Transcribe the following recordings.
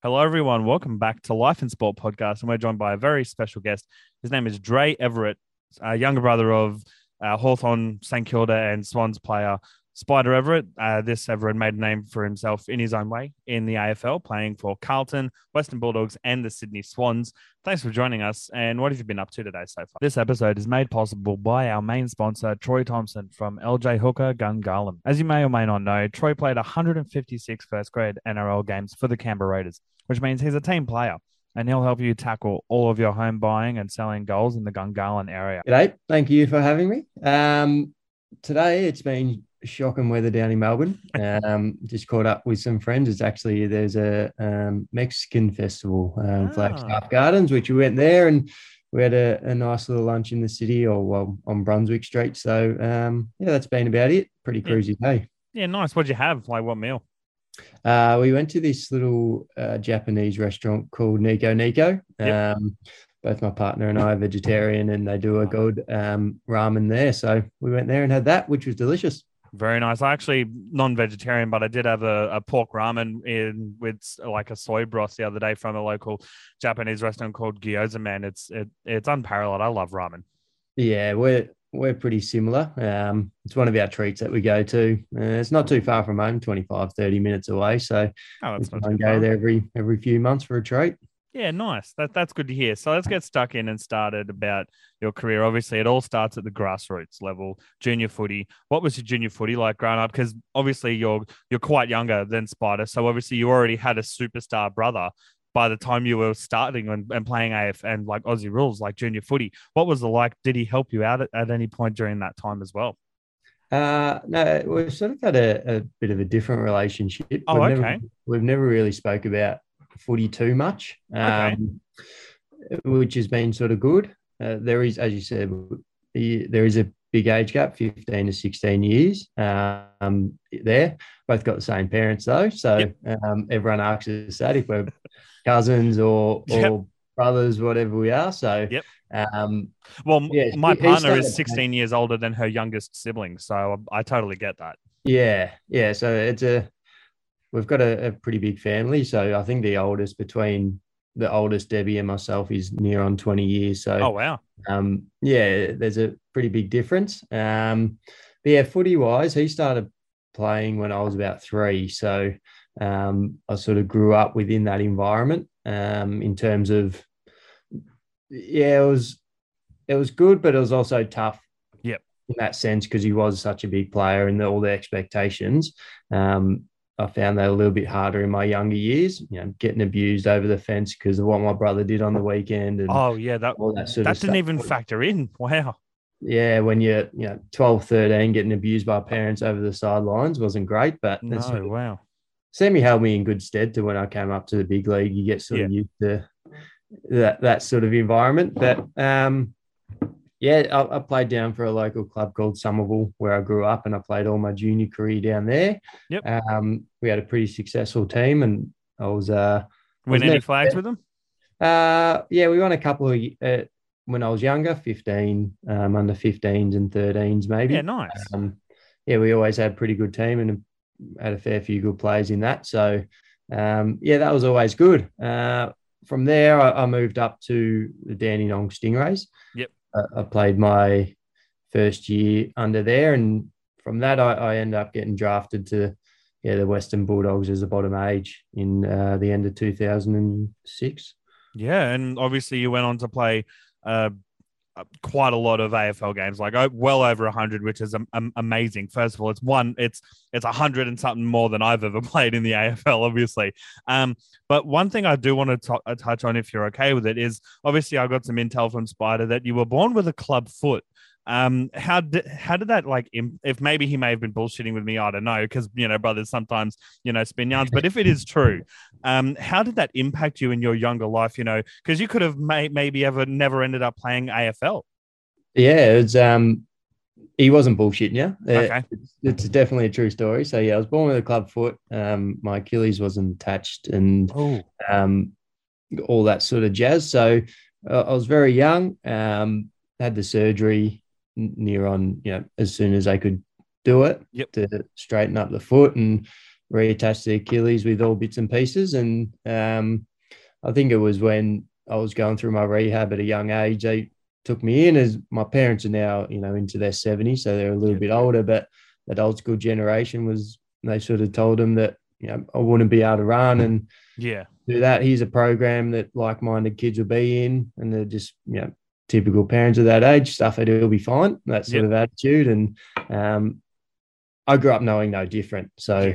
Hello, everyone. Welcome back to Life in Sport podcast. And we're joined by a very special guest. His name is Dre Everitt, a younger brother of uh, Hawthorn, St Kilda, and Swans player Spider Everitt. Uh, this Everitt made a name for himself in his own way in the AFL, playing for Carlton, Western Bulldogs, and the Sydney Swans. Thanks for joining us. And what have you been up to today so far? This episode is made possible by our main sponsor, Troy Thompson from LJ Hooker Gungahlin. As you may or may not know, Troy played 156 first grade NRL games for the Canberra Raiders, which means he's a team player and he'll help you tackle all of your home buying and selling goals in the Gungahlin area. G'day. Thank you for having me. Um, today it's been shocking weather down in Melbourne. Um, just caught up with some friends. It's actually there's a um, Mexican festival, um, Ah. Flagstaff Gardens, which we went there and we had a, a nice little lunch in the city or well on Brunswick Street. So um, yeah, that's been about it. Pretty Yeah. cruisy day. Yeah, nice. What'd you have? Like what meal? Uh, we went to this little uh, Japanese restaurant called Nico Nico. Yep. Um, both my partner and I are vegetarian, and they do a good um, ramen there. So we went there and had that, which was delicious. Very nice. I actually non-vegetarian, but I did have a, a pork ramen in with like a soy broth the other day from a local Japanese restaurant called Gyoza Man. It's it, it's unparalleled. I love ramen. Yeah, we're we're pretty similar. Um, it's one of our treats that we go to. Uh, it's not too far from home, 25, 30 minutes away. So Oh, we that's not too go there every every few months for a treat. Yeah, nice. That that's good to hear. So let's get stuck in and started about your career. Obviously, it all starts at the grassroots level, junior footy. What was your junior footy like growing up? Because obviously you're you're quite younger than Spider, so obviously you already had a superstar brother by the time you were starting and, and playing AF and like Aussie rules, like junior footy. What was it like? Did he help you out at, at any point during that time as well? Uh, no, we've sort of had a, a bit of a different relationship. Oh, we've okay. Never, we've never really spoke about footy too much, Okay. um, which has been sort of good. Uh, there is, as you said, there is a big age gap, 15 to 16 years um, there. Both got the same parents though. So um, everyone asks us that if we're cousins or, or Yep. brothers, whatever we are. So Yep. um, Well, Yeah, my he- partner is 16 years older than her youngest sibling, so I, I totally get that. Yeah, yeah. So it's a we've got a, a pretty big family. So I think the oldest between the oldest Debbie and myself is near on 20 years. So Oh wow. um yeah, there's a pretty big difference. Um but yeah, footy wise, he started playing when I was about three. So um I sort of grew up within that environment um in terms of yeah, it was it was good, but it was also tough Yep. in that sense because he was such a big player and all the expectations. Um, I found that a little bit harder in my younger years, you know, getting abused over the fence because of what my brother did on the weekend and Oh yeah, that all that sort that of didn't stuff. even factor in. Wow. Yeah, when you're, you know, 12, 13, getting abused by parents over the sidelines wasn't great, but No, sort of- wow. Semi held me in good stead to when I came up to the big league. You get sort of used to that that sort of environment. But um, yeah, I, I played down for a local club called Somerville where I grew up, and I played all my junior career down there. Yep. Um, we had a pretty successful team, and I was uh, Win was any flags with them? uh, yeah, we won a couple of uh, when I was younger, fifteen, um, under 15s and 13s maybe. Yeah, nice. Um, yeah, we always had a pretty good team and had a fair few good players in that. So, um, yeah, that was always good. Uh, from there, I, I moved up to the Dandenong Stingrays. Yep. I, played my first year under there, and from that, I, I ended up getting drafted to yeah the Western Bulldogs as a bottom age in uh, the end of 2006. Yeah, and obviously you went on to play uh, quite a lot of AFL games, like uh, well over hundred, which is amazing. First of all, it's one, it's it's a hundred and something more than I've ever played in the AFL, obviously. Um, but one thing I do want to to- uh, touch on, if you're okay with it, is obviously I got some intel from Spider that you were born with a club foot. Um, how did how did that like? If maybe he may have been bullshitting with me, I don't know, because you know brothers sometimes you know spin yarns. But if it is true, um, how did that impact you in your younger life? You know, because you could have may- maybe ever never ended up playing AFL. Yeah, it's um, he wasn't bullshitting you. Uh, Okay. it's, it's definitely a true story. So yeah, I was born with a club foot. Um, my Achilles wasn't attached, and Oh, um, all that sort of jazz. So uh, I was very young. Um, had the surgery n- near on, you know, as soon as I could do it Yep. to straighten up the foot, and reattach the Achilles with all bits and pieces. And um, I think it was when I was going through my rehab at a young age, they took me in as my parents are now, you know, into their 70s, so they're a little bit older, but that old school generation was they sort of told them that, you know, I wouldn't be able to run and yeah, do that. Here's a program that like-minded kids will be in, and they're just, you know, typical parents of that age, stuff it will be fine, that sort Yep. of attitude. And um, I grew up knowing no different. So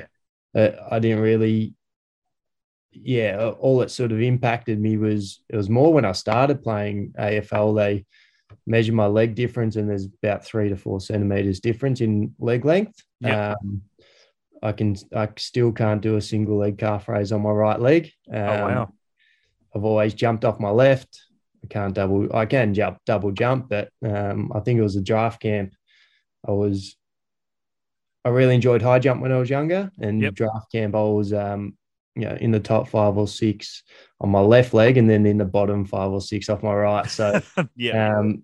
Yeah. uh, I didn't really, yeah, all that sort of impacted me was it was more when I started playing AFL. They measure my leg difference, and there's about three to four centimeters difference in leg length. Yep. Um, I can, I still can't do a single leg calf raise on my right leg. Um, oh wow, I've always jumped off my left. I can't double. I can jump double jump, but um, I think it was a draft camp. I was. I really enjoyed high jump when I was younger, and Yep. draft camp I was, um, you know, in the top five or six on my left leg, and then in the bottom five or six off my right. So, yeah, um,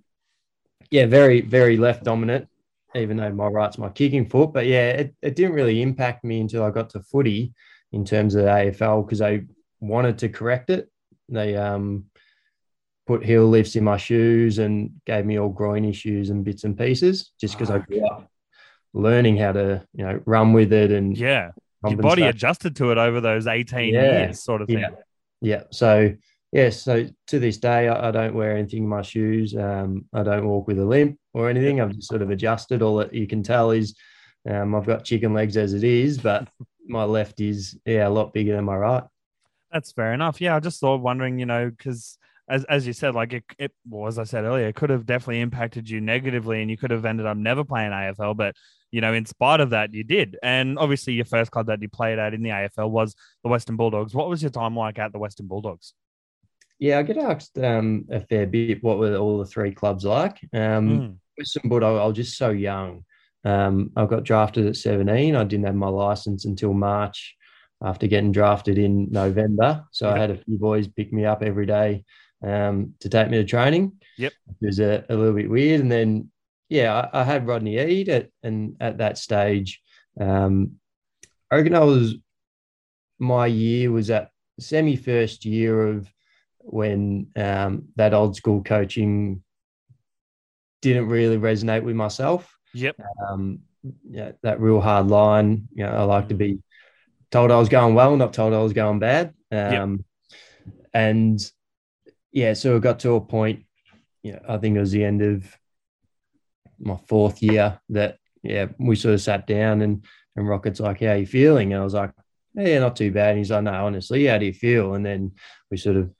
yeah, very very left dominant. Even though my right's my kicking foot, but yeah, it, it didn't really impact me until I got to footy in terms of the AFL because they wanted to correct it. They um put heel lifts in my shoes and gave me all groin issues and bits and pieces just because I grew up learning how to you know run with it and yeah. Your body adjusted to it over those eighteen Yeah. years, sort of thing. Yeah. Yeah. So yeah, so to this day, I, I don't wear anything in my shoes. Um, I don't walk with a limp or anything. I've just sort of adjusted. All that you can tell is um, I've got chicken legs as it is, but my left is yeah a lot bigger than my right. That's fair enough. Yeah, I just thought wondering, you know, because as as you said, like it, it well, as I said earlier, it could have definitely impacted you negatively, and you could have ended up never playing AFL. But you know, in spite of that, you did. And obviously, your first club that you played at in the AFL was the Western Bulldogs. What was your time like at the Western Bulldogs? Yeah, I get asked um, a fair bit what were all the three clubs like. Um, Mm. Western Bulldog, I was just so young. Um, I got drafted at 17. I didn't have my license until March after getting drafted in November. So Yep. I had a few boys pick me up every day um, to take me to training. Yep. It was a, a little bit weird. And then, yeah, I, I had Rodney Eade at, and at that stage, um, I reckon I was, my year was at semi first year of when um, that old school coaching didn't really resonate with myself. Yep. Um, yeah, that real hard line. You know, I like to be told I was going well, not told I was going bad. Um, And yeah, so it got to a point. You know, I think it was the end of my fourth year that yeah, we sort of sat down and and Rocket's like, "How you feeling?" And I was like, "Yeah, not too bad." And he's like, "No, honestly, how do you feel?" And then we sort of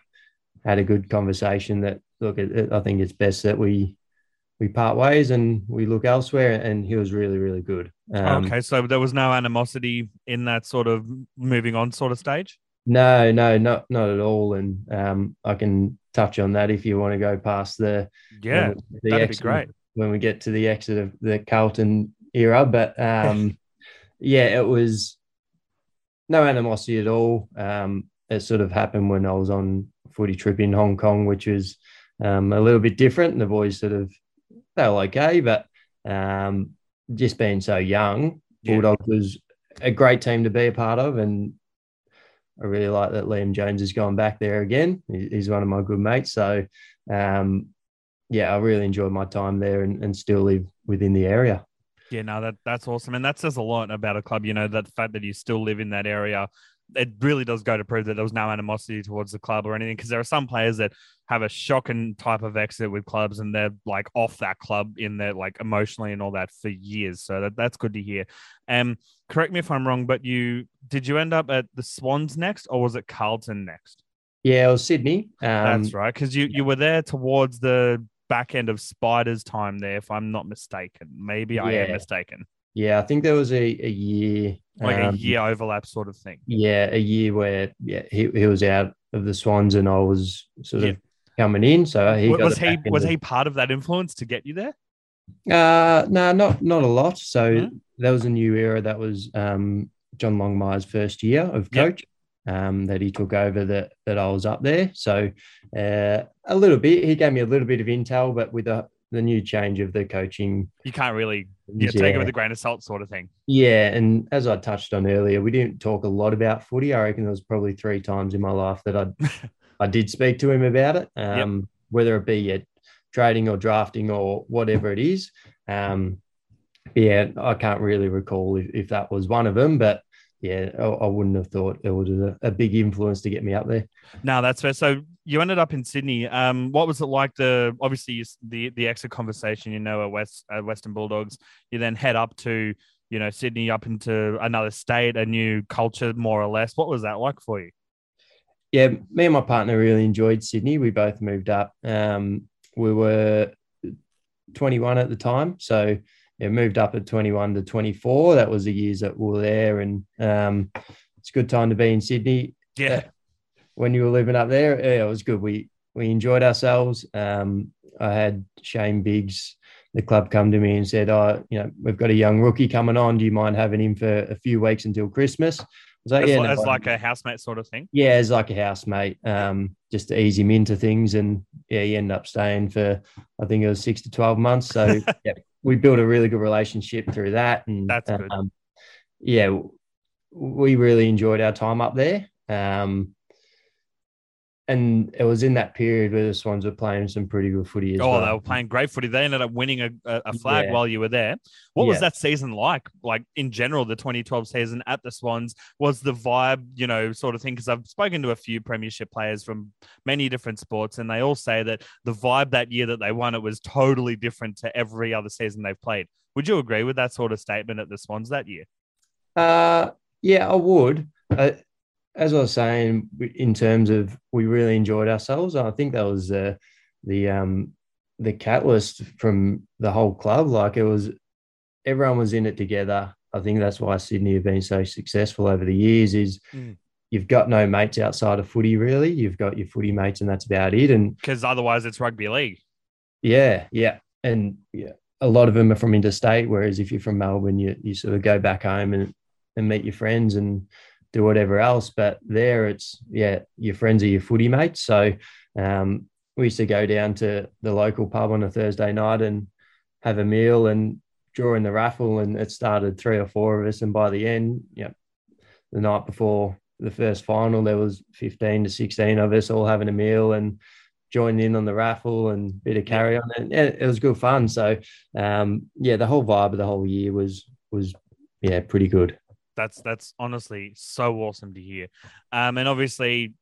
had a good conversation that look, it- I think it's best that we we part ways and we look elsewhere. And he was really, really good. Um, okay, so there was no animosity in that sort of moving on sort of stage. No, no, not not at all. And um, I can touch on that if you want to go past the Yeah, the that'd be great. when we get to the exit of the Carlton era. But um, yeah, it was no animosity at all. Um, it sort of happened when I was on footy trip in Hong Kong, which was um, a little bit different. And the boys sort of they were okay, but um, just being so young, Yeah. Bulldogs was a great team to be a part of, and I really like that Liam Jones has gone back there again. He's one of my good mates, so um, yeah, I really enjoyed my time there and, and still live within the area. Yeah, no, that that's awesome, and that says a lot about a club. You know, that fact that you still live in that area, it really does go to prove that there was no animosity towards the club or anything. Because there are some players that have a shocking type of exit with clubs, and they're like off that club in their like emotionally and all that for years. So that that's good to hear. Um, correct me if I'm wrong, but you did you end up at the Swans next, or was it Carlton next? Yeah, it was Sydney. Um, That's right, because you you were there towards the back end of Spiders' time there, if I'm not mistaken. Maybe I am mistaken. Yeah, I think there was a, a year, Like um, a year overlap sort of thing. Yeah, a year where yeah he, he was out of the Swans and I was sort of coming in. So he was he was of- he part of that influence to get you there? Uh no, not not a lot. So No? that was a new era. That was um, John Longmire's first year of Yep. coach. Um, that he took over that that I was up there. So uh, a little bit, he gave me a little bit of intel, but with a the new change of the coaching. You can't really yeah, take it with a grain of salt, sort of thing. Yeah, and as I touched on earlier, we didn't talk a lot about footy. I reckon there was probably three times in my life that I I did speak to him about it, um, yep. whether it be at trading or drafting or whatever it is. Um, yeah, I can't really recall if, if that was one of them, but yeah, I, I wouldn't have thought it was a, a, big influence to get me up there. No, that's fair. So you ended up in Sydney. Um, what was it like? The obviously the the exit conversation, you know, at West at Western Bulldogs. You then head up to you know Sydney, up into another state, a new culture, more or less. What was that like for you? Yeah, me and my partner really enjoyed Sydney. We both moved up. Um, we were 21 at the time, so it moved up at 21 to 24. That was the years that we were there, and um, it's a good time to be in Sydney. Yeah, when you were living up there, yeah, it was good. We we enjoyed ourselves. Um, I had Shane Biggs, the club, come to me and said, "Oh, you know, we've got a young rookie coming on. Do you mind having him for a few weeks until Christmas?" like, as, yeah, as no, like a housemate sort of thing. Yeah, as like a housemate, um, just to ease him into things, and yeah, he ended up staying for I think it was six to twelve months. So yeah, we built a really good relationship through that, and that's good. Um, yeah, we really enjoyed our time up there. Um, and it was in that period where the Swans were playing some pretty good footy as oh, well. they were playing great footy. They ended up winning a, a flag yeah. while you were there. What yeah. was that season like? Like in general, the 2012 season at the Swans was the vibe, you know, sort of thing. Because I've spoken to a few Premiership players from many different sports, and they all say that the vibe that year that they won it was totally different to every other season they've played. Would you agree with that sort of statement at the Swans that year? Uh, yeah, I would. Uh, as I was saying, in terms of we really enjoyed ourselves. I think that was the the um, the catalyst from the whole club. Like it was, everyone was in it together. I think that's why Sydney have been so successful over the years. Is mm. you've got no mates outside of footy, really. You've got your footy mates, and that's about it. And because otherwise, it's rugby league. Yeah, yeah, and yeah, a lot of them are from interstate. Whereas if you're from Melbourne, you you sort of go back home and and meet your friends and do whatever else. But there, it's yeah, your friends are your footy mates. So um, we used to go down to the local pub on a Thursday night and have a meal and draw in the raffle. And it started three or four of us, and by the end, yeah, the night before the first final, there was fifteen to sixteen of us all having a meal and joined in on the raffle and bit of carry on and it was good fun so um, yeah the whole vibe of the whole year was was yeah pretty good that's that's honestly so awesome to hear. Um, and obviously,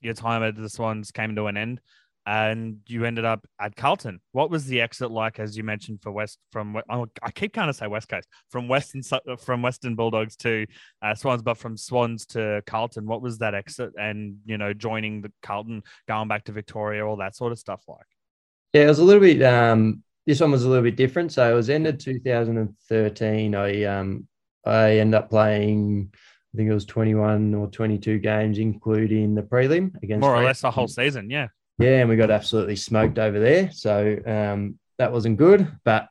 your time at the Swans came to an end, and you ended up at Carlton. What was the exit like, as you mentioned, for West from? I keep kind of say West Coast from Western from Western Bulldogs to uh, Swans, but from Swans to Carlton. What was that exit, and you know, joining the Carlton, going back to Victoria, all that sort of stuff like? Yeah, it was a little bit. Um, this one was a little bit different. So it was ended 2013. I um, I end up playing, I think it was 21 or 22 games, including the prelim against more or less the whole season. Yeah. Yeah. And we got absolutely smoked over there. So um, that wasn't good. But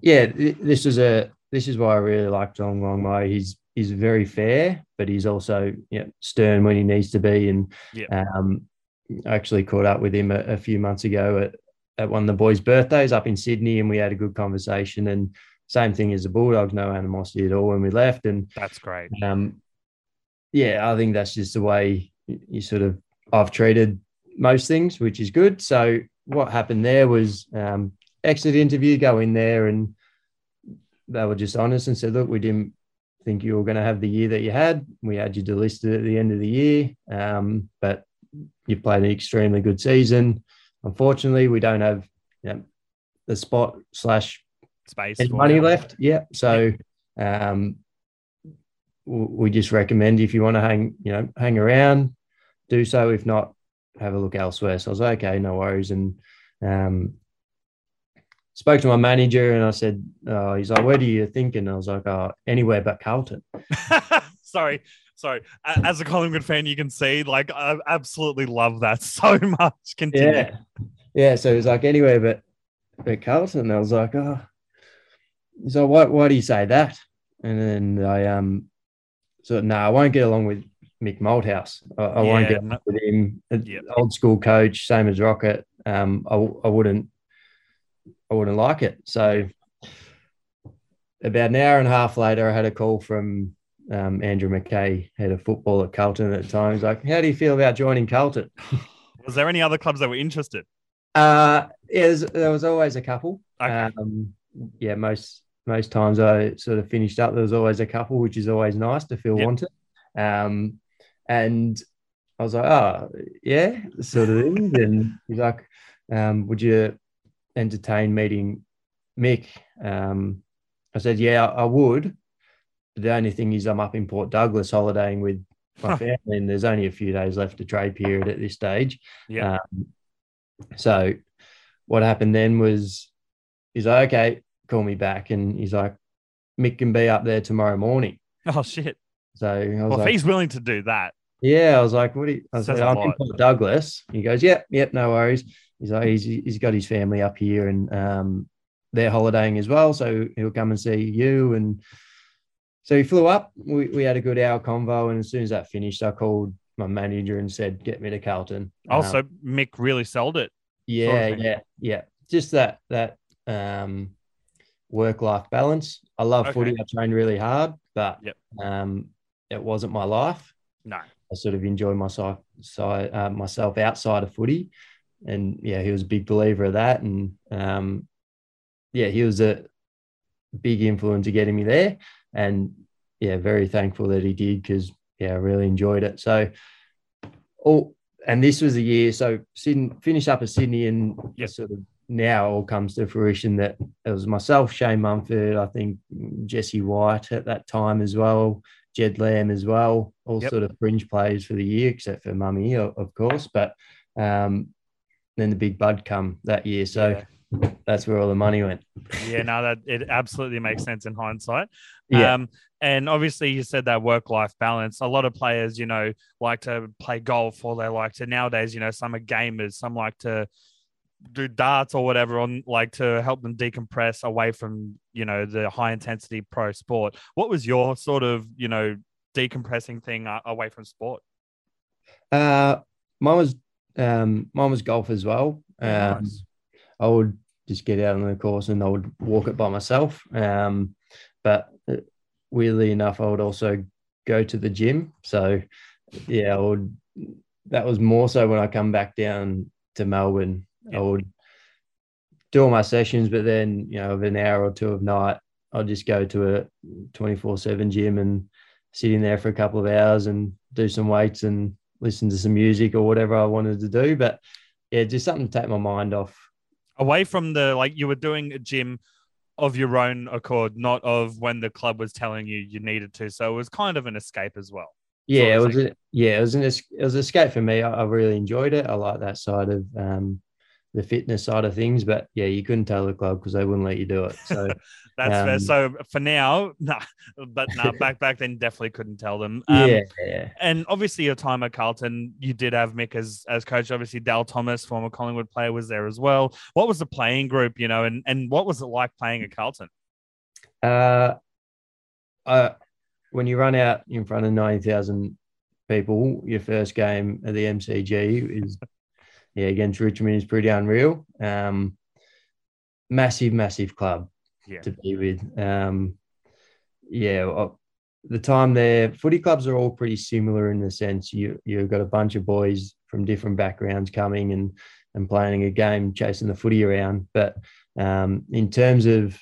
yeah, this is a, this is why I really like John Longmire. He's, he's very fair, but he's also you know, stern when he needs to be. And yeah. um, I actually caught up with him a, a few months ago at, at one of the boys' birthdays up in Sydney, and we had a good conversation. And same thing as the Bulldogs, no animosity at all when we left. And that's great. Um, yeah, I think that's just the way you sort of I've treated most things, which is good. So what happened there was um, exit interview, go in there, and they were just honest and said, "Look, we didn't think you were going to have the year that you had. We had you delisted at the end of the year, um, but you played an extremely good season. Unfortunately, we don't have you know, the spot slash space. There's money left. Yeah. So um, we just recommend if you want to hang, you know, hang around, do so. If not, have a look elsewhere. So I was like, okay, no worries. And um, spoke to my manager and I said, oh, he's like, where do you think? And I was like, oh, anywhere but Carlton. sorry. Sorry. As a Collingwood fan, you can see, like, I absolutely love that so much. Continue. Yeah. Yeah. So it was like, anywhere but, but Carlton. And I was like, oh, so why, why do you say that? And then I um so no, I won't get along with Mick Malthouse. I, I yeah, won't get along with him. Yep. Old school coach, same as Rocket. Um, I, I wouldn't I wouldn't like it. So about an hour and a half later, I had a call from um, Andrew McKay, head of football at Carlton at the time. He's like, "How do you feel about joining Carlton?" Was there any other clubs that were interested? Uh, yeah, there was always a couple. Okay. Um, yeah, most most times I sort of finished up. There was always a couple, which is always nice to feel Yep. wanted. Um, and I was like, oh yeah, sort of thing. and he's like, um, would you entertain meeting Mick? Um, I said, yeah, I would. But the only thing is, I'm up in Port Douglas holidaying with my Huh. family, and there's only a few days left of trade period at this stage. Yeah. Um, so what happened then was he's like, okay, call me back. And he's like, Mick can be up there tomorrow morning. Oh shit. So I was Well, if he's willing to do that, yeah, I was like, what do you, I said, a I'm in. Port Douglas. He goes, yep, yep, no worries. He's like, he's, he's got his family up here and um, they're holidaying as well. So he'll come and see you. And so he flew up. We, we had a good hour convo. And as soon as that finished, I called my manager and said, get me to Carlton. Um, also Mick really sold it. yeah thing. yeah yeah just that that um work life balance i love Okay. footy i trained really hard but Yep. um it wasn't my life No. i sort of enjoy myself uh, myself outside of footy and yeah he was a big believer of that and um yeah he was a big influence of getting me there and yeah very thankful that he did because yeah i really enjoyed it so oh, and this was the year so Sydney finished up at Sydney and Yep. sort of now all comes to fruition that it was myself, Shane Mumford, I think Jesse White at that time as well, Jed Lamb as well, all Yep. sort of fringe players for the year, except for Mummy, of, course. But um, then the big bud come that year. So Yeah. that's where all the money went. yeah, no, that it absolutely makes sense in hindsight. Yeah. Um, and obviously, you said that work life balance. A lot of players, you know, like to play golf or they like to nowadays, you know, some are gamers, some like to do darts or whatever on like to help them decompress away from, you know, the high intensity pro sport. What was your sort of, you know, decompressing thing uh, away from sport? Uh, mine was um, mine was golf as well. Um, Nice. I would just get out on the course and I would walk it by myself. Um, but uh, weirdly enough, I would also go to the gym. So yeah, I would. That was more so when I come back down to Melbourne. Yeah. I would do all my sessions, but then you know, of an hour or two of night, I'll just go to a twenty four seven gym and sit in there for a couple of hours and do some weights and listen to some music or whatever I wanted to do. But yeah, just something to take my mind off. Away from the like you were doing a gym of your own accord, not of when the club was telling you you needed to. So it was kind of an escape as well. Yeah, it sort of was. A, yeah, it was an it was an escape for me. I, I really enjoyed it. I like that side of um, the fitness side of things. But yeah, you couldn't tell the club because they wouldn't let you do it. So That's fair. Um, So for now, nah, but no, back back then definitely couldn't tell them. Um, yeah, yeah. And obviously, your time at Carlton, you did have Mick as as coach. Obviously, Dale Thomas, former Collingwood player, was there as well. What was the playing group, you know, and and what was it like playing at Carlton? Uh, uh, when you run out in front of ninety thousand people, your first game at the MCG is yeah against Richmond is pretty unreal. Um, massive, massive club. Yeah, to be with. Um, yeah, well, the time there, footy clubs are all pretty similar in the sense you you've got a bunch of boys from different backgrounds coming and and playing a game, chasing the footy around. But um, in terms of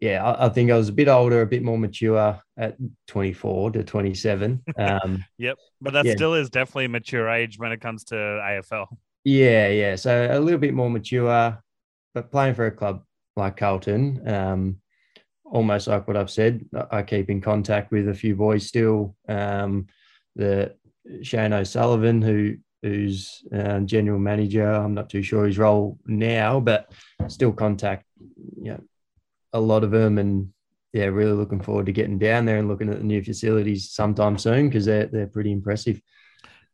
yeah, I, I think I was a bit older, a bit more mature at 24 to 27. Um, yep. But that Yeah. still is definitely a mature age when it comes to AFL. Yeah, yeah. So a little bit more mature, but playing for a club like Carlton, um, almost like what I've said, I keep in contact with a few boys still. Um, the Shane O'Sullivan, who who's uh, general manager, I'm not too sure his role now, but still contact, you know, a lot of them, and yeah, really looking forward to getting down there and looking at the new facilities sometime soon because they're they're pretty impressive.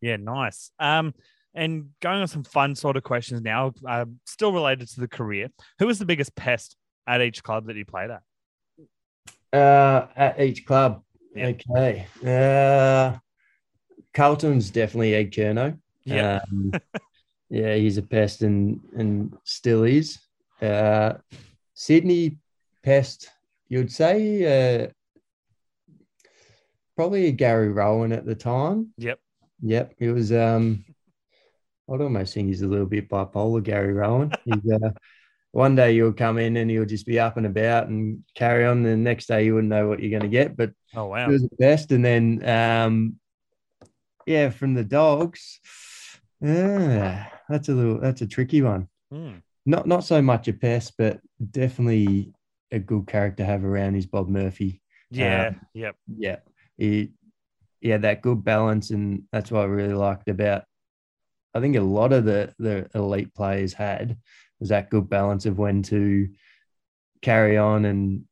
Yeah, nice. Um, and going on some fun sort of questions now, uh, still related to the career. Who was the biggest pest at each club that you played at? Uh, at each club. Yeah. Okay. Uh, Carlton's definitely Ed Curnow. Yeah. Um, yeah, he's a pest and and still is. Uh, Sydney Pest, you'd say uh, probably a Gary Rohan at the time. Yep. Yep. It was um I'd almost think he's a little bit bipolar, Gary Rohan. He's uh, one day you'll come in and he'll just be up and about and carry on. The next day you wouldn't know what you're going to get, but Oh wow. it was the best. And then, um, yeah, from the dogs, that's a little, that's a tricky one. Hmm. Not, not so much a pest, but definitely a good character to have around is Bob Murphy. Yeah. Um, yep. Yeah, he, yeah, that good balance, and that's what I really liked about. I think a lot of the the elite players had was that good balance of when to carry on and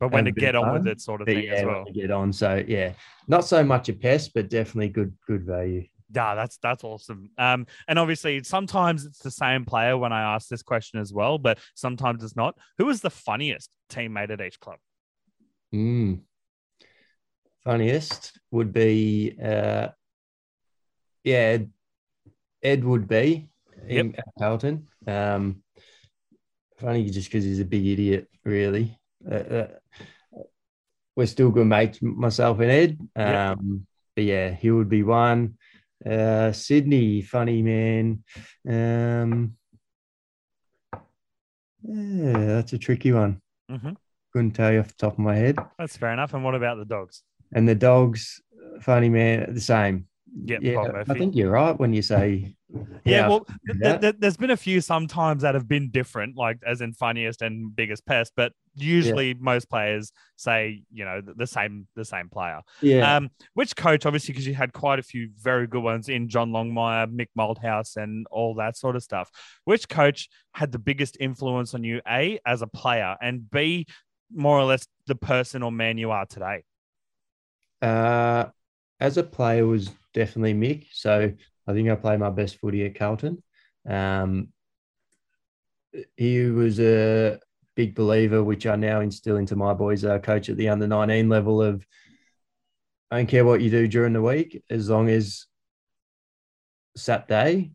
But when to get on with it, sort of but thing yeah, as well. to get on. So yeah, not so much a pest, but definitely good good value. Yeah, that's that's awesome. Um, and obviously sometimes it's the same player when I ask this question as well, but sometimes it's not. Who was the funniest teammate at each club? Mm. Funniest would be, uh, yeah, Ed, would be in at Carlton. Um, funny just because he's a big idiot, really. Uh, uh, we're still good mates, myself and Ed. Yep. Um, but yeah, he would be one. Uh, Sydney, funny man. Um, yeah, that's a tricky one. Mhm. Couldn't tell you off the top of my head. That's fair enough. And what about the dogs? And the dogs, funny man, the same. Yep, yeah, I think you're right when you say. Yeah, well, th- th- there's been a few sometimes that have been different, like as in funniest and biggest pest, but usually most players say, you know, the, the same the same player. yeah, Um, which coach, obviously, because you had quite a few very good ones in John Longmire, Mick Malthouse, and all that sort of stuff. Which coach had the biggest influence on you, A, as a player, and B, more or less the person or man you are today? uh, as a player was definitely Mick. So I think I played my best footy at Carlton. Um, he was a big believer, which I now instill into my boys. Uh, coach at the under 19 level of I don't care what you do during the week, as long as Sat day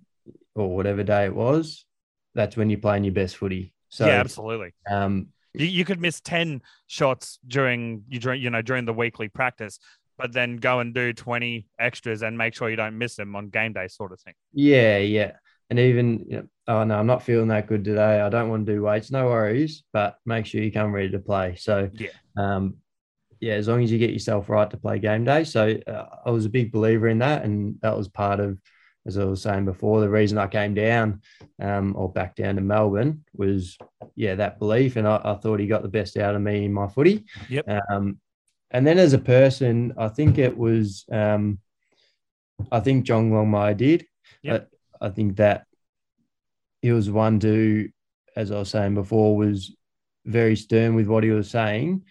or whatever day it was, that's when you're playing your best footy. So, yeah, absolutely. um, You, you could miss 10 shots during you during you know during the weekly practice, but then go and do 20 extras and make sure you don't miss them on game day, sort of thing. Yeah, yeah. And even, you know, oh no, I'm not feeling that good today. I don't want to do weights. No worries, but make sure you come ready to play. So, Yeah. um, yeah, as long as you get yourself right to play game day. So, uh, I was a big believer in that, and that was part of, as I was saying before, the reason I came down, um, or back down to Melbourne was, yeah, that belief, and I, I thought he got the best out of me in my footy. Yep. Um, and then as a person, I think it was, um, I think John Longmire did. Yep. I think that he was one to, as I was saying before, was very stern with what he was saying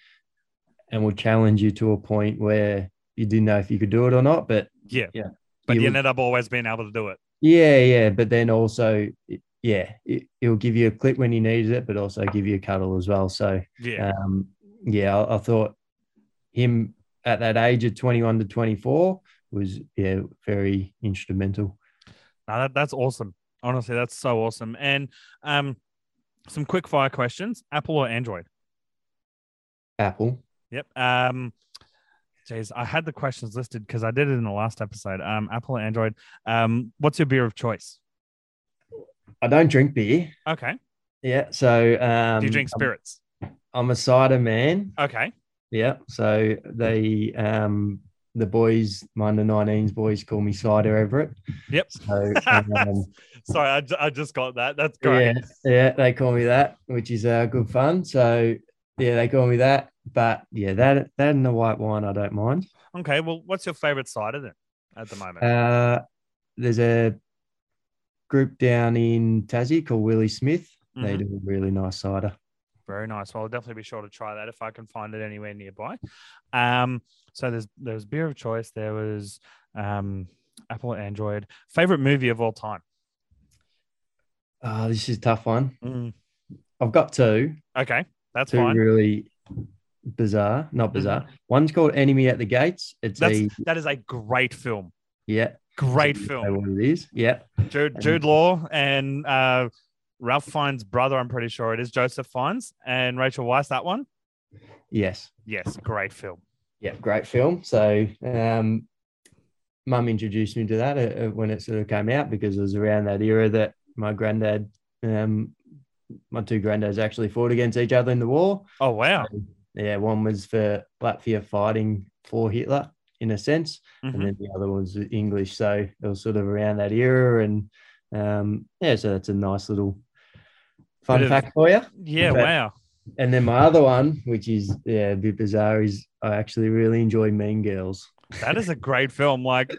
and would challenge you to a point where you didn't know if you could do it or not. But Yeah. Yeah. But you would- ended up always being able to do it. yeah, yeah. But then also, yeah, it, it'll give you a clip when you needed it, but also give you a cuddle as well. So, Yeah. um, yeah, I, I thought him at that age of 21 to 24 was, yeah, very instrumental. No, that, that's awesome. Honestly, that's so awesome. And um, some quick fire questions: Apple or Android? Apple. Yep. Um, geez, I had the questions listed because I did it in the last episode. Um, Apple or Android? Um, what's your beer of choice? I don't drink beer. Okay. Yeah. So, um, Do you drink I'm- spirits? I'm a cider man. Okay. Yeah. So they um the boys, my under 19s boys call me Cider Everitt. Yep. So um, Sorry, I, I just got that. That's great. yeah, yeah, they call me that, which is uh good fun. So yeah, they call me that. But yeah, that that and the white wine I don't mind. Okay. Well, what's your favorite cider then at the moment? Uh there's a group down in Tassie called Willie Smith. They Mhm. do a really nice cider. Very nice. Well, I'll definitely be sure to try that if I can find it anywhere nearby. Um, so there's there was beer of choice. There was um, Apple Android. Favorite movie of all time. Oh, this is a tough one. Mm, I've got two. Okay, that's two fine. really bizarre, not bizarre. One's called Enemy at the Gates. It's That's a that is a great film. yeah, Great film. what it is. Yeah, Jude, Jude Law and uh, Ralph Fiennes' brother, I'm pretty sure it is Joseph Fiennes and Rachel Weisz. That one. Yes. Yes, great film. Yeah, great film. So, um, mum introduced me to that uh, uh, when it sort of came out because it was around that era that my granddad, um, my two granddads actually fought against each other in the war. Oh wow! So, yeah, one was for Latvia fighting for Hitler in a sense, Mhm. and then the other one was English. So it was sort of around that era, and um, yeah, so that's a nice little fun Bit of- fact for you. Yeah, But- wow. And then my other one, which is yeah a bit bizarre, is I actually really enjoy Mean Girls. That is a great film. Like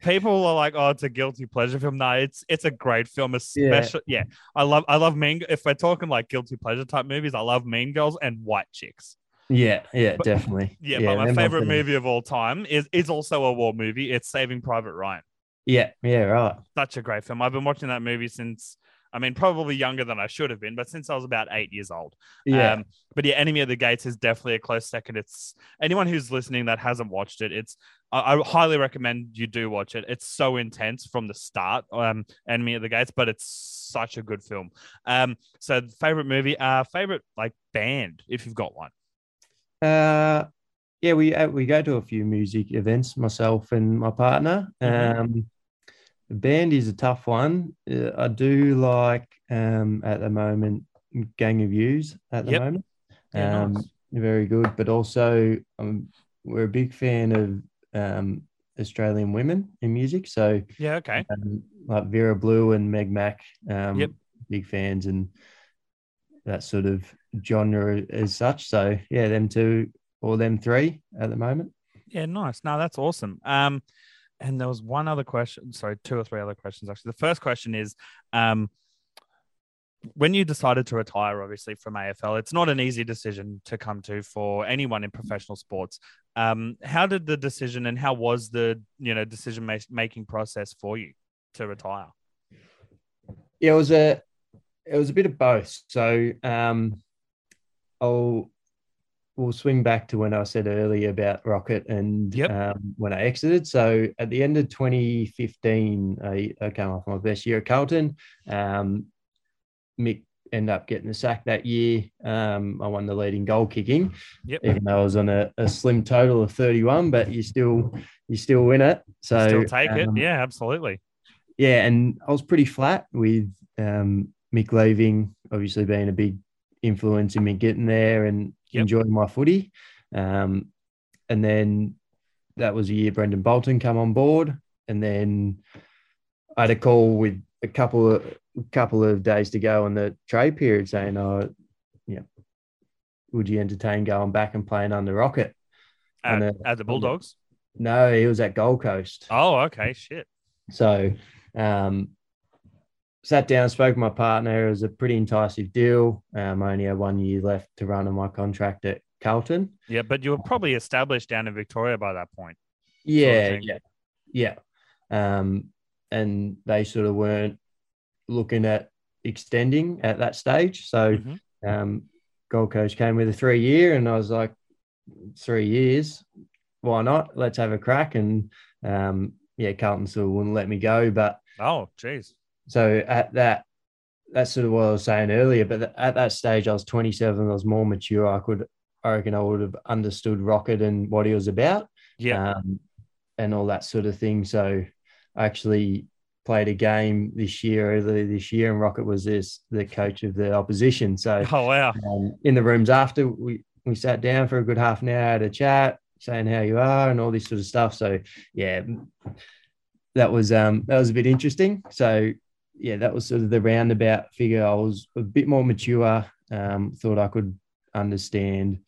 people are like, "Oh, it's a guilty pleasure film." No, it's it's a great film. Especially, yeah. I love I love Mean. If we're talking like guilty pleasure type movies, I love Mean Girls and White Chicks. Yeah, yeah, But- definitely. Yeah, but my favorite movie of all time is is also a war movie. It's Saving Private Ryan. Yeah, yeah, right. Such a great film. I've been watching that movie since. I mean, probably younger than I should have been, but since I was about eight years old. Yeah, Um, but yeah, Enemy of the Gates is definitely a close second. It's anyone who's listening that hasn't watched it. It's I, I highly recommend you do watch it. It's so intense from the start. Um, Enemy of the Gates, but it's such a good film. Um, so favorite movie, uh, favorite like band if you've got one. uh, yeah. We uh, we go to a few music events, myself and my partner. Mhm. Um, band is a tough one. Uh, I do like um at the moment Gang of Youths at the Yep. moment. Yeah, um, nice. very good. But also, um, we're a big fan of um Australian women in music. So Yeah, okay. um, like Vera Blue and Meg Mac. Um, Yep. Big fans and that sort of genre as such. So yeah, them two or them three at the moment. Yeah, nice. No, that's awesome. Um, and there was one other question. Sorry, two or three other questions actually. The first question is, um, when you decided to retire, obviously from AFL, it's not an easy decision to come to for anyone in professional sports. Um, how did the decision and how was the you know decision making process for you to retire? Yeah, it was a it was a bit of both. So um, I'll we'll swing back to when I said earlier about Rocket and Yep. um, when I exited. So at the end of 2015, I, I came off my best year at Carlton. Um, Mick ended up getting the sack that year. Um, I won the leading goal kicking, Yep. even though I was on a, a slim total of 31, but you still you still win it. So Still take it? um, Yeah, absolutely. yeah, and I was pretty flat with um, Mick leaving, obviously being a big influence in me getting there and Yep. enjoying my footy. Um, and then that was a year Brendon Bolton come on board, and then I had a call with a couple of couple of days to go on the trade period saying, "Oh, yeah, would you entertain going back and playing under Rocket?" At, and, uh, at the Bulldogs. No, he was at Gold Coast. Oh, okay. Shit. So, um, sat down, spoke to my partner. It was a pretty enticing deal. Um, I only had one year left to run on my contract at Carlton. Yeah, but you were probably established down in Victoria by that point. Yeah, thing. yeah, yeah. Um, and they sort of weren't looking at extending at that stage. So, Mhm. um, Gold Coast came with a three year, and I was like, three years, why not? Let's have a crack. And um, yeah, Carlton still wouldn't let me go, but Oh, geez. So at that, that's sort of what I was saying earlier. But at that stage, I was 27. I was more mature. I could, I reckon, I would have understood Rocket and what he was about, Yeah. um, and all that sort of thing. So I actually played a game this year, earlier this year, and Rocket was this the coach of the opposition. So oh, wow. um, in the rooms after, we we sat down for a good half an hour, a chat, saying how you are and all this sort of stuff. So yeah, that was um that was a bit interesting. So yeah, that was sort of the roundabout figure. I was a bit more mature. Um, thought I could understand,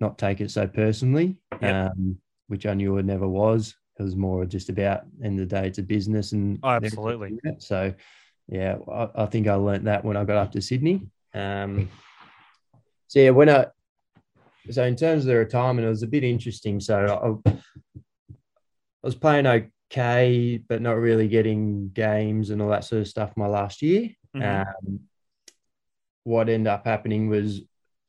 not take it so personally, Yep. um, which I knew it never was. It was more just about end of the day, it's a business and Oh, absolutely. so yeah, I, I think I learned that when I got up to Sydney. Um, so yeah, when I so in terms of the retirement, it was a bit interesting. So I, I was playing okay, but not really getting games and all that sort of stuff my last year. Mhm. Um, what ended up happening was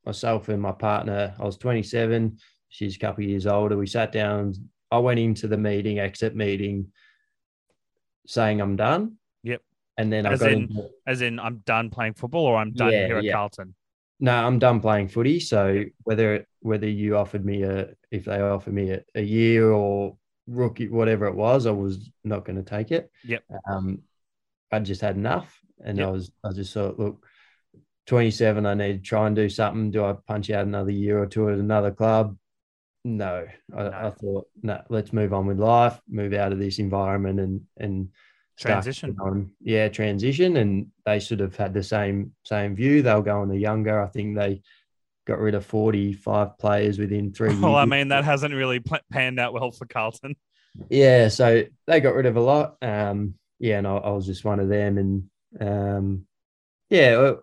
myself and my partner, I was 27, she's a couple of years older. We sat down, I went into the meeting, exit meeting, saying I'm done. Yep. and then I As got in- into, As in, I'm done playing football, or I'm done Yeah, here at yeah. Carlton. no, I'm done playing footy. So whether whether you offered me a no, I'm done playing footy. So whether whether you offered me a if they offered me a, a year or rookie whatever it was, I was not going to take it. Yep. Um, I just had enough, and Yep. I was I just thought, look, 27, I need to try and do something. Do I punch out another year or two at another club? No, I, No. I thought, no, let's move on with life, move out of this environment, and and Transition. on yeah transition. And they sort of had the same same view. They were going the younger. I think they got rid of 45 players within three years. Well, I mean, that hasn't really panned out well for Carlton. Yeah, so they got rid of a lot. Um, yeah, and I, I was just one of them. And um, yeah, well,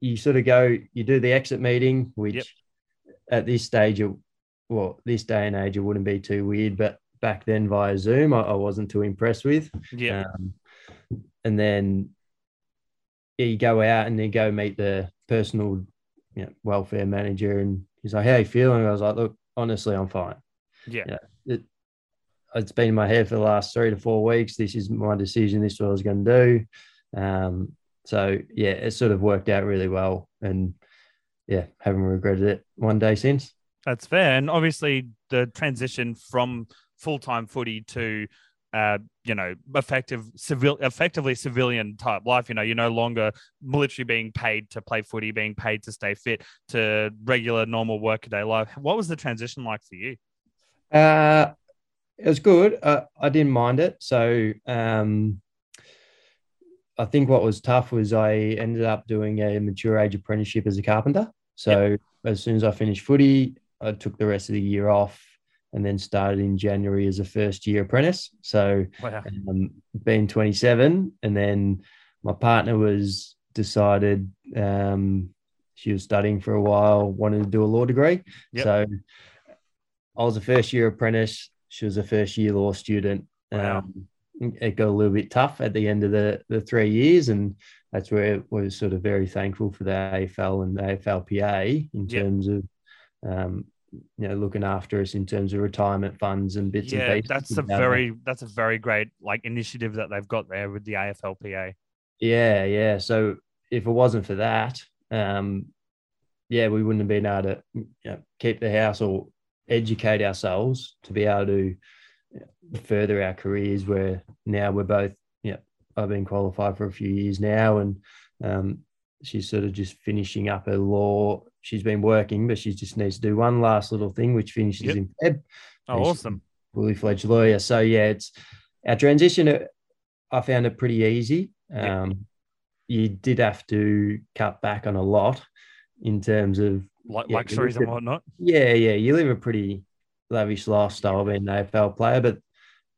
you sort of go, you do the exit meeting, which Yep. at this stage, it, well, this day and age, it wouldn't be too weird. But back then via Zoom, I, I wasn't too impressed with. Yeah, Um, and then yeah, you go out and then go meet the personal you know, welfare manager, and he's like, "How you feeling?" I was like, "Look, honestly, I'm fine." yeah, yeah. It, it's been in my head for the last three to four weeks. This is my decision. This is what I was going to do. Um, so yeah, it sort of worked out really well, and yeah, haven't regretted it one day since. that's fair. And obviously, the transition from full time footy to uh, you know, effective civil, effectively civilian type life. You know, you're no longer literally being paid to play footy, being paid to stay fit, to regular normal workaday life. What was the transition like for you? Uh, it was good. Uh, I didn't mind it. So um, I think what was tough was I ended up doing a mature age apprenticeship as a carpenter. So as soon as I finished footy, I took the rest of the year off and then started in January as a first year apprentice. So Wow. um, being 27, and then my partner was decided um, she was studying for a while, wanted to do a law degree. Yep. So I was a first year apprentice. She was a first year law student. Wow. Um, it got a little bit tough at the end of the, the three years, and that's where we're sort of very thankful for the AFL and the AFLPA in Yep. terms of um, you know looking after us in terms of retirement funds and bits and Yeah, pieces. that's a very that's a very great like initiative that they've got there with the AFLPA. Yeah, yeah. So if it wasn't for that, um, yeah, we wouldn't have been able to you know, keep the house or educate ourselves to be able to further our careers. Where now we're both, yeah, I've been qualified for a few years now, and um, she's sort of just finishing up her law. She's been working, but she just needs to do one last little thing, which finishes Yep. in Feb Oh, awesome. fully fledged lawyer. So yeah, it's our transition. uh, I found it pretty easy. Yeah. Um, you did have to cut back on a lot in terms of Like Yeah, luxuries and whatnot. yeah, yeah. You live a pretty lavish lifestyle being an AFL player, but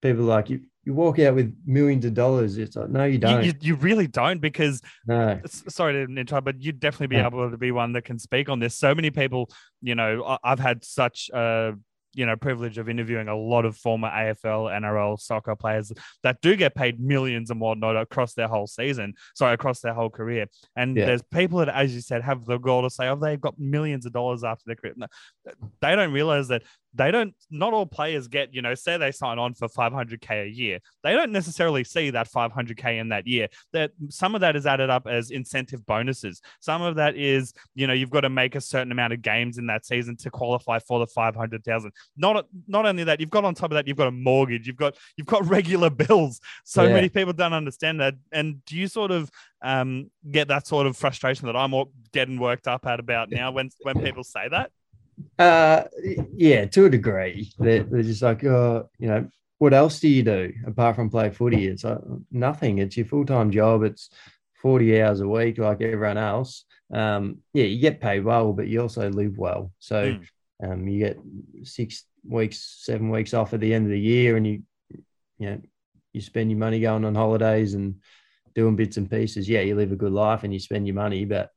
people like you. You walk out with millions of dollars. It's like no, you You, don't. you, you really don't because no, sorry to interrupt, but you'd definitely be Yeah. able to be one that can speak on this. So many people, you know, I've had such a you know privilege of interviewing a lot of former AFL, NRL soccer players that do get paid millions and whatnot across their whole season, sorry, across their whole career. And Yeah. there's people that, as you said, have the goal to say, oh, they've got millions of dollars after their career. No, They don't realize that they don't. Not all players get, you know, say they sign on for 500k a year. They don't necessarily see that 500k in that year that some of that is added up as incentive bonuses. Some of that is, you know, you've got to make a certain amount of games in that season to qualify for the 500,000. Not not only that, you've got on top of that, you've got a mortgage, you've got you've got regular bills. So Yeah. many people don't understand that. And do you sort of um, get that sort of frustration that I'm all getting worked up at about now when when people say that? Uh, yeah, to a degree. They're, they're just like, oh, you know, what else do you do apart from play footy? It's like nothing. It's your full time job. It's 40 hours a week, like everyone else. Um, yeah, you get paid well, but you also live well. So Mm. um, you get six weeks, seven weeks off at the end of the year, and you, you know, you spend your money going on holidays and doing bits and pieces. Yeah, you live a good life and you spend your money, but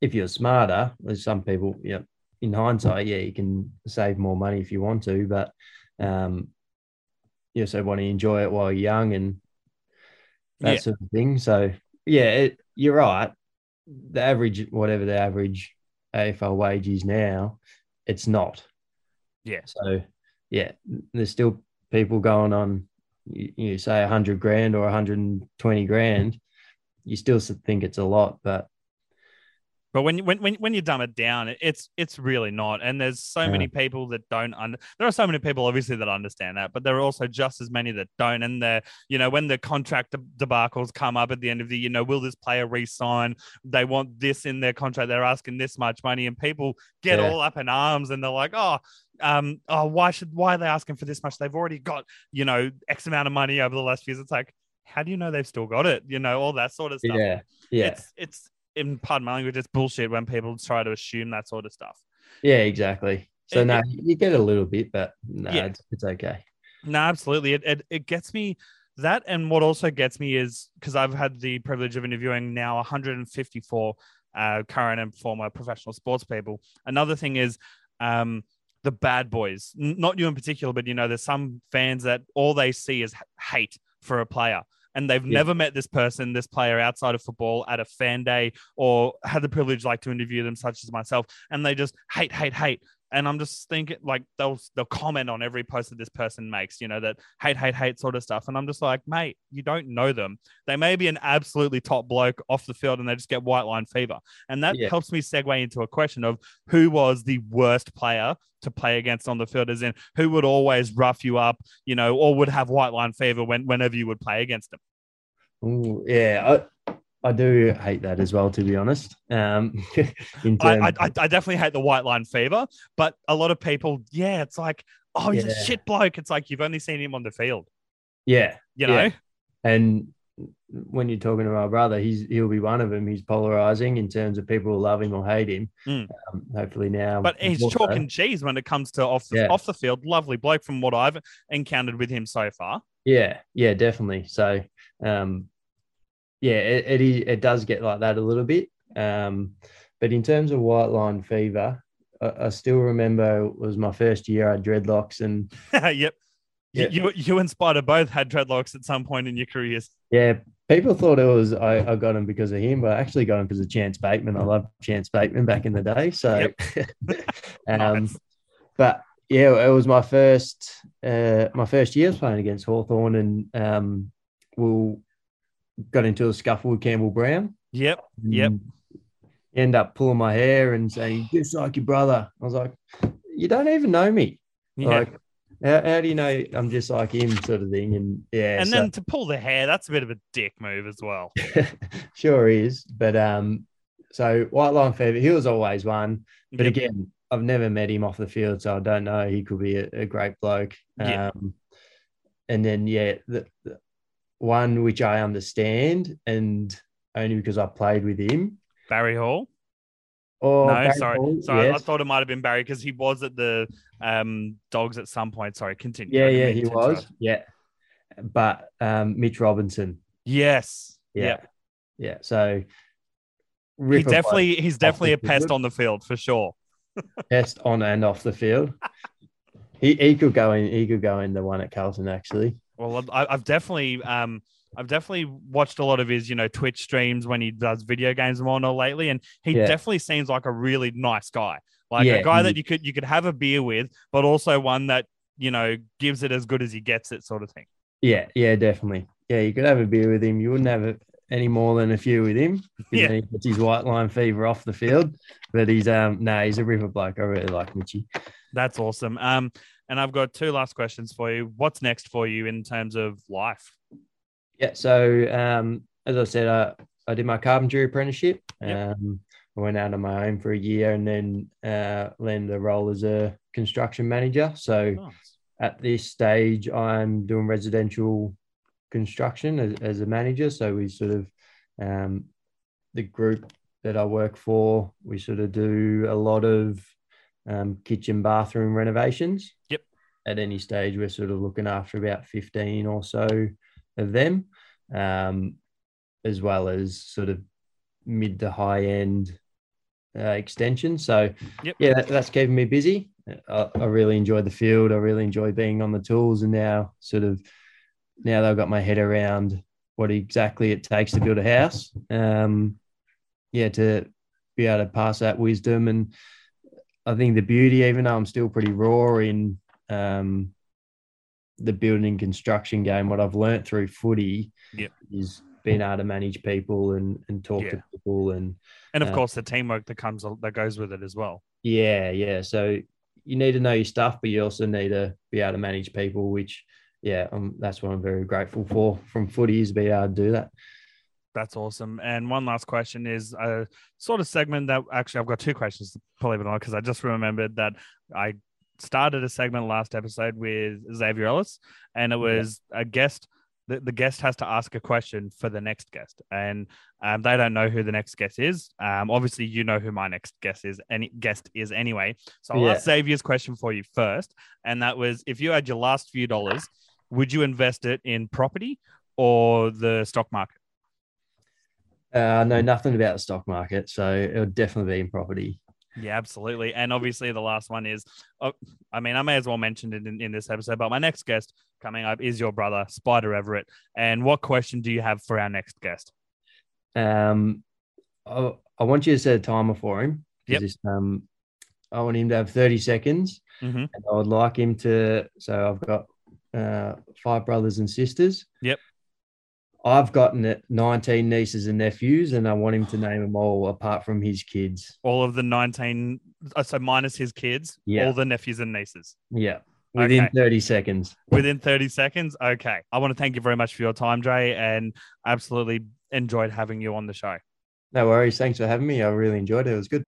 if you're smarter, there's some people, yeah, in hindsight, yeah, you can save more money if you want to, but um, you also want to enjoy it while you're young and that Yeah. sort of thing. So yeah, it, you're right. The average, whatever the average AFL wage is now, it's not. Yeah. So yeah, there's still people going on you, you say 100 grand or 120 grand, you still think it's a lot, but but when you when, when when you dumb it down, it's it's really not. And there's so yeah. many people that don't under. There are so many people obviously that understand that, but there are also just as many that don't. And they're you know when the contract debacles come up at the end of the you know will this player resign? They want this in their contract. They're asking this much money, and people get yeah. all up in arms and they're like, oh, um, oh, why should why are they asking for this much? They've already got you know X amount of money over the last few years. It's like, how do you know they've still got it? You know, all that sort of stuff. Yeah, yeah. It's it's in pardon my language, it's bullshit when people try to assume that sort of stuff. Yeah, exactly. So it, no, you get a little bit, but no, yeah. it's, it's okay. No, absolutely. It, it it gets me that, and what also gets me is because I've had the privilege of interviewing now 154 uh, current and former professional sports people. Another thing is. Um, the bad boys, not you in particular, but you know, there's some fans that all they see is hate for a player and they've yeah. never met this person, this player outside of football at a fan day or had the privilege like to interview them, such as myself, and they just hate, hate, hate. And I'm just thinking like they'll they'll comment on every post that this person makes, you know, that hate, hate, hate sort of stuff. And I'm just like, mate, you don't know them. They may be an absolutely top bloke off the field and they just get white line fever. And that yeah. helps me segue into a question of who was the worst player to play against on the field, as in who would always rough you up, you know, or would have white line fever when whenever you would play against them. Ooh, yeah, I, I do hate that as well, to be honest. Um, terms- I, I, I, definitely hate the white line fever, but a lot of people, yeah, it's like, oh, he's yeah. a shit bloke. It's like you've only seen him on the field. Yeah, you know. Yeah. And when you're talking to my brother, he's he'll be one of them. He's polarizing in terms of people who love him or hate him. Mm. Um, hopefully now, but he's chalk and cheese when it comes to off the, yeah. off the field. Lovely bloke from what I've encountered with him so far. Yeah, yeah, definitely. So um, yeah, it, it, it does get like that a little bit. Um, but in terms of white line fever, I, I, still remember it was my first year. I had dreadlocks and yep. yep. You, you and Spider both had dreadlocks at some point in your careers. Yeah, people thought it was I, I got him because of him, but I actually got him because of Chance Bateman. I loved Chance Bateman back in the day. So, yep. um, nice. but yeah, it was my first uh, my first year playing against Hawthorn and um, we'll got into a scuffle with Campbell Brown. Yep. Yep. End up pulling my hair and saying, just like your brother. I was like, you don't even know me. Yeah. Like, how, how, do you know I'm just like him, sort of thing? And yeah. And so, then to pull the hair, that's a bit of a dick move as well. sure is. But um, so White Line Fever, he was always one. But yep. again, I've never met him off the field, so I don't know. He could be a, a great bloke. Yep. Um, and then yeah, the, the, one which I understand, and only because I played with him. Barry Hall. Oh no, Barry sorry, Hall, sorry. Yes. I thought it might have been Barry because he was at the um, Dogs at some point. Sorry, continue. Yeah, yeah, he was. Yeah, but um, Mitch Robinson. Yes. Yeah. Yeah. yeah. So he definitely he's definitely a pest on the field for sure. pest on and off the field. He, he could go in. He could go in the one at Carlton actually. Well, I've definitely, um, I've definitely watched a lot of his, you know, Twitch streams when he does video games and whatnot lately, and he yeah. definitely seems like a really nice guy, like yeah, a guy that you could you could have a beer with, but also one that you know gives it as good as he gets it, sort of thing. Yeah, yeah, definitely. Yeah, you could have a beer with him. You wouldn't have it any more than a few with him. Yeah, he gets his white line fever off the field, but he's um no, nah, he's a river bloke. I really like Mitchy. That's awesome. Um, and I've got two last questions for you. What's next for you in terms of life? Yeah. So, um, as I said, I, I did my carpentry apprenticeship. Yep. Um, I went out on my own for a year and then uh, landed a role as a construction manager. So, nice. at this stage, I'm doing residential construction as, as a manager. So, we sort of, um, the group that I work for, we sort of do a lot of um, kitchen bathroom renovations. Yep. At any stage, we're sort of looking after about 15 or so of them, um, as well as sort of mid to high end uh, extensions. So, yep. yeah, that, that's keeping me busy. I, I, really enjoy the field. I really enjoy being on the tools, and now sort of now that I've got my head around what exactly it takes to build a house. Um, yeah, to be able to pass that wisdom and I think the beauty, even though I'm still pretty raw in um, the building construction game. What I've learned through footy Yep. is being able to manage people and and talk Yeah. to people and And of Uh, course, the teamwork that comes that goes with it as well. yeah, yeah. So you need to know your stuff, but you also need to be able to manage people, which yeah, um, that's what I'm very grateful for from footy is be able to do that. That's awesome. And one last question is a sort of segment that actually I've got two questions, believe it or not, because I just remembered that I started a segment last episode with Xavier Ellis, and it was a guest. The, the guest has to ask a question for the next guest, and um, they don't know who the next guest is. Um, obviously, you know who my next guest is. Any guest is anyway. So I'll Yeah. ask Xavier's question for you first, and that was: if you had your last few dollars, would you invest it in property or the stock market? Uh, I know nothing about the stock market, so it would definitely be in property. Yeah, absolutely. And obviously, the last one is, oh, I mean, I may as well mention it in, in this episode, but my next guest coming up is your brother, Spider Everitt. And what question do you have for our next guest? Um, I, I want you to set a timer for him. Yep. um, I want him to have 30 seconds. Mm-hmm. And I would like him to. So I've got uh, five brothers and sisters. Yep. I've gotten it 19 nieces and nephews, and I want him to name them all apart from his kids. All of the 19, uh, so minus his kids, Yeah. all the nephews and nieces. Yeah. Within Okay. 30 seconds. Within 30 seconds. Okay. I want to thank you very much for your time, Dre, and absolutely enjoyed having you on the show. No worries. Thanks for having me. I really enjoyed it. It was good.